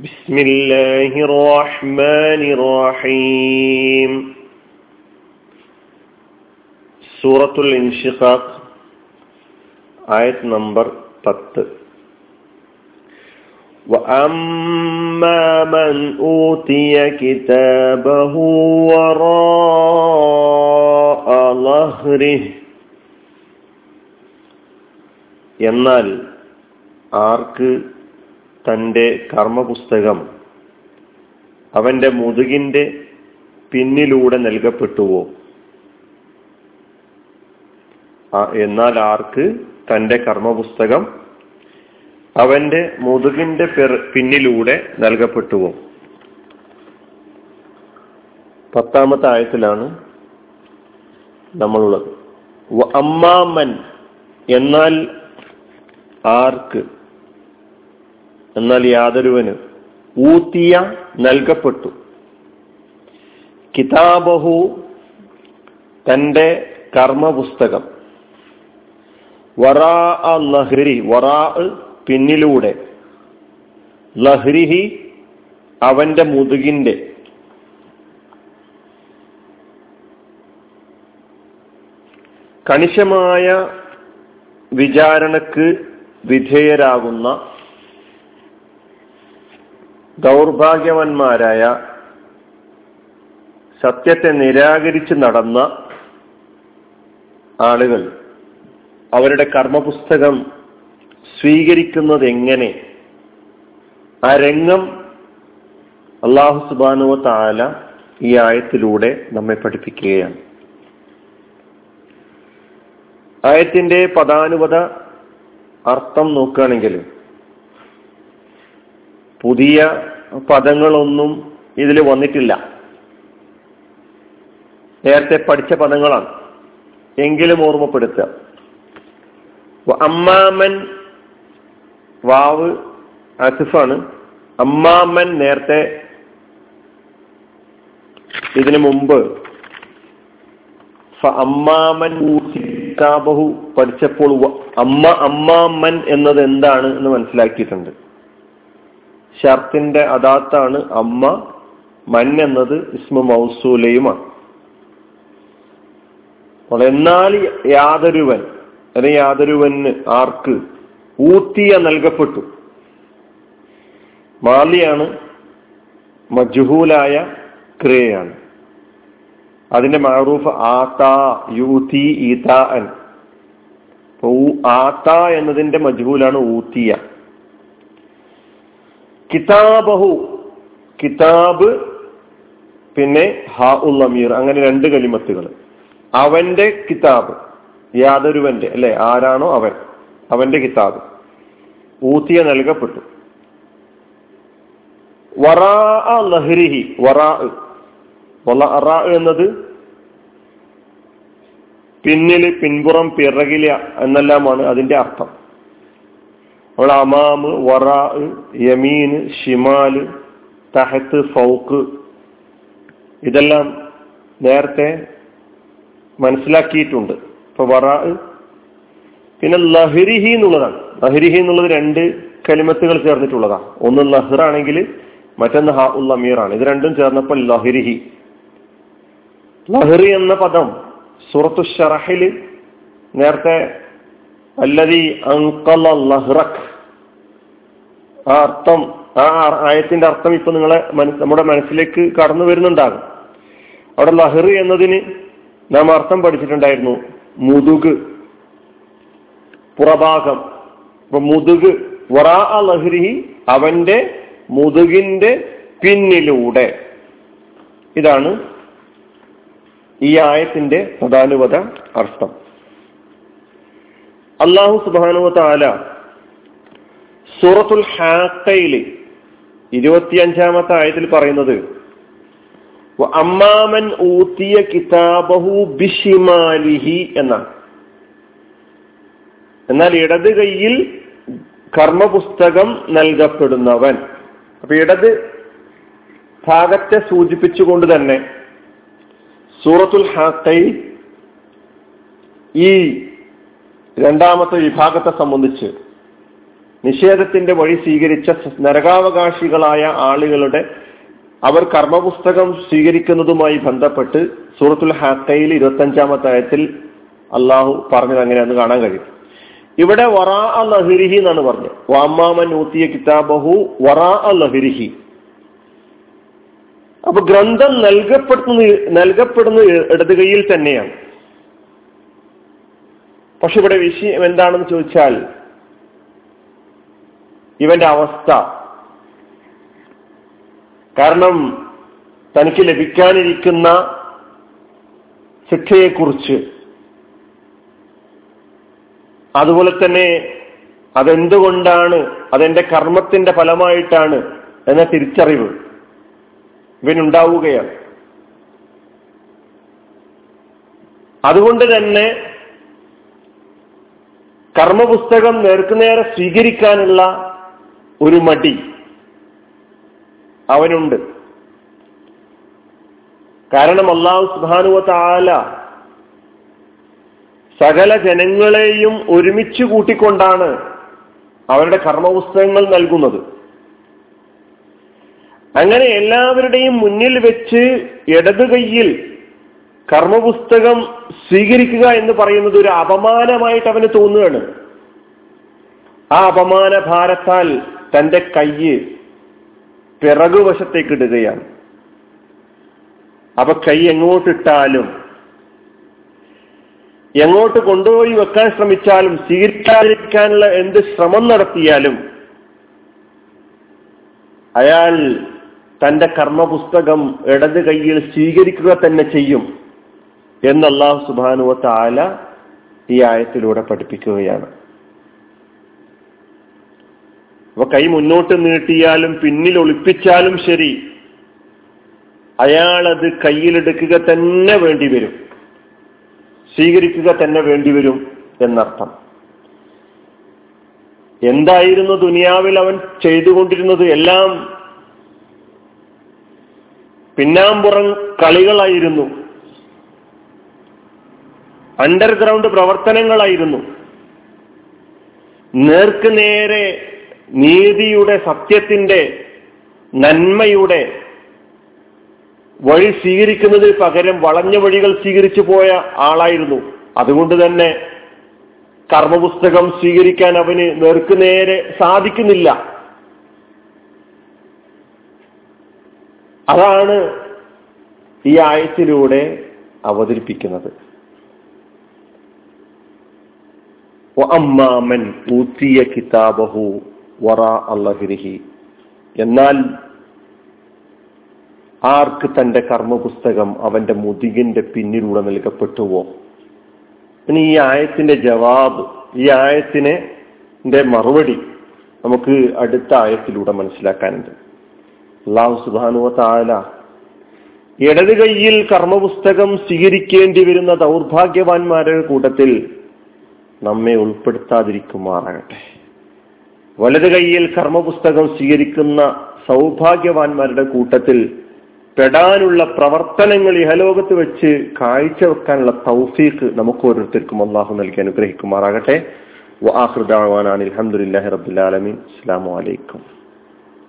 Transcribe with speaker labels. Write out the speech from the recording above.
Speaker 1: بسم الله الرحمن الرحيم സൂറത്തുൽ ഇൻഷിഖാഖ് ആയത് നമ്പർ പത്ത് وأما من أوتي كتابه وراء ظهره എന്നാൽ ആർക്ക് തന്റെ കർമ്മപുസ്തകം അവന്റെ മുതുകിന്റെ പിന്നിലൂടെ നൽകപ്പെട്ടുവോ? എന്നാൽ ആർക്ക് തന്റെ കർമ്മപുസ്തകം അവന്റെ മുതുകിന്റെ പിന്നിലൂടെ നൽകപ്പെട്ടുവോ? പത്താമത്തെ ആയത്തിലാണ് നമ്മളുള്ളത്. അമ്മാമൻ എന്നാൽ ആർക്ക് എന്നാൽ യാതൊരുവന് ഊത്തിയ നൽകപ്പെട്ടു. കിതാബഹു തന്റെ കർമ്മപുസ്തകം. വറാ ലഹ്രി വറാ പിന്നിലൂടെ. ലഹ്രിഹി അവന്റെ മുതുകിന്റെ കണിശമായ വിചാരണക്ക് വിധേയരാകുന്ന ദൗർഭാഗ്യവന്മാരായ സത്യത്തെ നിരാകരിച്ച് നടന്ന ആളുകൾ അവരുടെ കർമ്മപുസ്തകം സ്വീകരിക്കുന്നത് എങ്ങനെ ആ രംഗം അള്ളാഹു സുബാനുവ താല ഈ ആയത്തിലൂടെ നമ്മെ പഠിപ്പിക്കുകയാണ്. ആയത്തിന്റെ പദാനുപത അർത്ഥം നോക്കുകയാണെങ്കിൽ പുതിയ പദങ്ങളൊന്നും ഇതിൽ വന്നിട്ടില്ല. നേരത്തെ പഠിച്ച പദങ്ങളാണ്. എങ്കിലും ഓർമ്മപ്പെടുത്തുക. അമ്മാമൻ വാവ് അസിഫാണ്. അമ്മാമൻ നേരത്തെ ഇതിനു മുമ്പ് അമ്മാമൻ പഠിച്ചപ്പോൾ അമ്മ അമ്മാമൻ എന്നത് എന്താണ് എന്ന് മനസ്സിലാക്കിയിട്ടുണ്ട്. ഷർത്തിന്റെ അദാത്താണ് അമ്മ മൻ എന്നത് ഇസ്മ മൗസൂലയുമാണ്. എന്നാൽ യാതൊരുവൻ അല്ലെങ്കിൽ യാതൊരുവന് ആർക്ക്? ഊത്തിയ നൽകപ്പെട്ടു. മാലിയാണ് മജ്ഹൂലായ ക്രിയയാണ്. അതിന്റെ മാറൂഫ് ആതാ യൂത്തി ഈതാ അൻ. ആത്ത എന്നതിന്റെ മജ്ഹൂലാണ് ഊത്തിയ. കിതാബഹു. കിതാബ് പിന്നെ ഹാ ഉൽ അങ്ങനെ രണ്ട് കലിമത്തുകൾ. അവന്റെ കിതാബ് യാതൊരുവന്റെ അല്ലെ? ആരാണോ അവൻ അവന്റെ കിതാബ്. ഊത്തിയ നൽകപ്പെട്ടു. വറാ ലഹരിഹി വറ എന്നത് പിന്നിൽ പിൻപുറം പിറകില എന്നെല്ലാമാണ് അതിന്റെ അർത്ഥം. അവിടെ അമാമ് വറാ യമീന് ഷിമാൽ തഹത്ത് ഫൗക്ക്. ഇതെല്ലാം നേരത്തെ മനസ്സിലാക്കിയിട്ടുണ്ട്. ഇപ്പൊ വറാ പിന്നെ ലഹരിഹി എന്നുള്ളതാണ്. ലഹരിഹി എന്നുള്ളത് രണ്ട് കലിമത്തുകൾ ചേർന്നിട്ടുള്ളതാണ്. ഒന്ന് ലഹ്റാണെങ്കിൽ മറ്റൊന്ന് ഹാ ഉൽ അമീറാണ് ഇത് രണ്ടും ചേർന്നപ്പോൾ ലഹരിഹി. ലഹറി എന്ന പദം സൂറത്തു നേരത്തെ അല്ലതി അങ്കല ലഹ്റഖ് ആ അർത്ഥം ആ ആയത്തിന്റെ അർത്ഥം ഇപ്പൊ നിങ്ങളെ നമ്മുടെ മനസ്സിലേക്ക് കടന്നു വരുന്നുണ്ടാകും. അവിടെ ലഹറി എന്നതിന് നാം അർത്ഥം പഠിച്ചിട്ടുണ്ടായിരുന്നു മുതുക് പുറഭാഗം. ഇപ്പൊ മുതുക് വറാ ലഹരി അവന്റെ മുതുകിന്റെ പിന്നിലൂടെ. ഇതാണ് ഈ ആയത്തിന്റെ പ്രധാനപത അർത്ഥം. അള്ളാഹു സുബാനുവ താല സൂറത്തുൽ ഹാക്കയിൽ ഇരുപത്തിയഞ്ചാമത്തെ ആയത്തിൽ പറയുന്നത് അമ്മാമൻ ഊത്തിയ കിതാബഹു ബിഷിമാലിഹി എന്നാണ്. എന്നാൽ ഇടത് കൈയിൽ കർമ്മപുസ്തകം നൽകപ്പെടുന്നവൻ. അപ്പൊ ഇടത് ഭാഗത്തെ സൂചിപ്പിച്ചുകൊണ്ട് തന്നെ സൂറത്തുൽ ഹാക്കയിൽ ഈ രണ്ടാമത്തെ വിഭാഗത്തെ സംബന്ധിച്ച് നിഷേധത്തിന്റെ വഴി സ്വീകരിച്ച നരകാവകാശികളായ ആളുകളുടെ അവർ കർമ്മപുസ്തകം സ്വീകരിക്കുന്നതുമായി ബന്ധപ്പെട്ട് സൂറത്തുൽ ഹാക്കയിൽ ഇരുപത്തഞ്ചാമത്തെ ആയത്തിൽ അള്ളാഹു പറഞ്ഞത് അങ്ങനെയാണെന്ന് കാണാൻ കഴിയും. ഇവിടെ വറാ അ ലഹിരിഹി എന്നാണ് പറഞ്ഞത്. വാമാമൻ ഊത്തിയ കിതാബഹു വറാ അ ലഹിരിഹി. അപ്പൊ ഗ്രന്ഥം നൽകപ്പെടുന്ന നൽകപ്പെടുന്ന ഇടതുകയിൽ തന്നെയാണ്. പക്ഷെ ഇവിടെ വിഷയം എന്താണെന്ന് ചോദിച്ചാൽ ഇവന്റെ അവസ്ഥ. കാരണം തനിക്ക് ലഭിക്കാനിരിക്കുന്ന ശിക്ഷയെക്കുറിച്ച്. അതുപോലെ തന്നെ അതെന്തുകൊണ്ടാണ് അതെന്റെ കർമ്മത്തിന്റെ ഫലമായിട്ടാണ് എന്ന തിരിച്ചറിവ് ഇവനുണ്ടാവുകയാണ്. അതുകൊണ്ട് തന്നെ കർമ്മപുസ്തകം നേർക്കുനേരെ സ്വീകരിക്കാനുള്ള ഒരു മടി അവനുണ്ട്. കാരണം അള്ളാഹു സുബാനുവ താല സകല ജനങ്ങളെയും ഒരുമിച്ച് കൂട്ടിക്കൊണ്ടാണ് അവരുടെ കർമ്മപുസ്തകങ്ങൾ നൽകുന്നത്. അങ്ങനെ എല്ലാവരുടെയും മുന്നിൽ വെച്ച് ഇടതു കൈയിൽ കർമ്മപുസ്തകം സ്വീകരിക്കുക എന്ന് പറയുന്നത് ഒരു അപമാനമായിട്ട് അവന് തോന്നുകയാണ്. ആ അപമാന ഭാരത്താൽ തന്റെ കയ്യ് പിറകുവശത്തേക്ക് ഇടുകയാണ്. അപ്പൊ കൈ എങ്ങോട്ടിട്ടാലും എങ്ങോട്ട് കൊണ്ടുപോയി വെക്കാൻ ശ്രമിച്ചാലും സ്വീകരിക്കാതിരിക്കാനുള്ള എന്ത് ശ്രമം നടത്തിയാലും അയാൾ തന്റെ കർമ്മപുസ്തകം ഇടത് കൈയിൽ സ്വീകരിക്കുക തന്നെ ചെയ്യും എന്ന് അള്ളാഹു സുബാനുവ താല ഈ ആയത്തിലൂടെ പഠിപ്പിക്കുകയാണ്. അപ്പൊ കൈ മുന്നോട്ട് നീട്ടിയാലും പിന്നിൽ ഒളിപ്പിച്ചാലും ശരി. അയാളത് കയ്യിലെടുക്കുക തന്നെ വേണ്ടി വരും. സ്വീകരിക്കുക തന്നെ വേണ്ടി വരും എന്നർത്ഥം. എന്തായിരുന്നു ദുനിയാവിൽ അവൻ ചെയ്തുകൊണ്ടിരുന്നത് എല്ലാം? പിന്നാമ്പുറം കളികളായിരുന്നു. അണ്ടർഗ്രൗണ്ട് പ്രവർത്തനങ്ങളായിരുന്നു. നേർക്ക് നേരെ നീതിയുടെ സത്യത്തിന്റെ നന്മയുടെ വഴി സ്വീകരിക്കുന്നതിന് പകരം വളഞ്ഞ വഴികൾ സ്വീകരിച്ചു പോയ ആളായിരുന്നു. അതുകൊണ്ട് തന്നെ കർമ്മപുസ്തകം സ്വീകരിക്കാൻ അവന് നേർക്ക് നേരെ സാധിക്കുന്നില്ല. അതാണ് ഈ ആയത്തിലൂടെ അവതരിപ്പിക്കുന്നത്. അമ്മാമൻ ഊത്തിയ കിതാബഹു വറ അള്ളഹിരിഹി. എന്നാൽ ആർക്ക് തന്റെ കർമ്മപുസ്തകം അവന്റെ മുതുകിന്റെ പിന്നിലൂടെ നൽകപ്പെട്ടുവോ? ഇനി ഈ ആയത്തിന്റെ ജവാബ് ഈ ആയത്തിനെ മറുപടി നമുക്ക് അടുത്ത ആയത്തിലൂടെ മനസ്സിലാക്കാനുണ്ട്. അള്ളാഹു സുബാനുവ താല ഇടത് കൈയിൽ കർമ്മപുസ്തകം സ്വീകരിക്കേണ്ടി വരുന്ന ദൗർഭാഗ്യവാന്മാരുടെ കൂട്ടത്തിൽ നമ്മെ ഉൾപ്പെടുത്താതിരിക്കുമാറാകട്ടെ. വലത് കൈയിൽ കർമ്മപുസ്തകം സ്വീകരിക്കുന്ന സൗഭാഗ്യവാന്മാരുടെ കൂട്ടത്തിൽ പെടാനുള്ള പ്രവർത്തനങ്ങൾ ഇഹലോകത്ത് വെച്ച് കാഴ്ചവെക്കാനുള്ള തൗഫീഖ് നമുക്ക് ഓരോരുത്തർക്കും അള്ളാഹു നൽകി അനുഗ്രഹിക്കുമാറാകട്ടെ. വാഹൃദാൻ അലഹമുല്ലാഹി അസ്സാം വലൈക്കും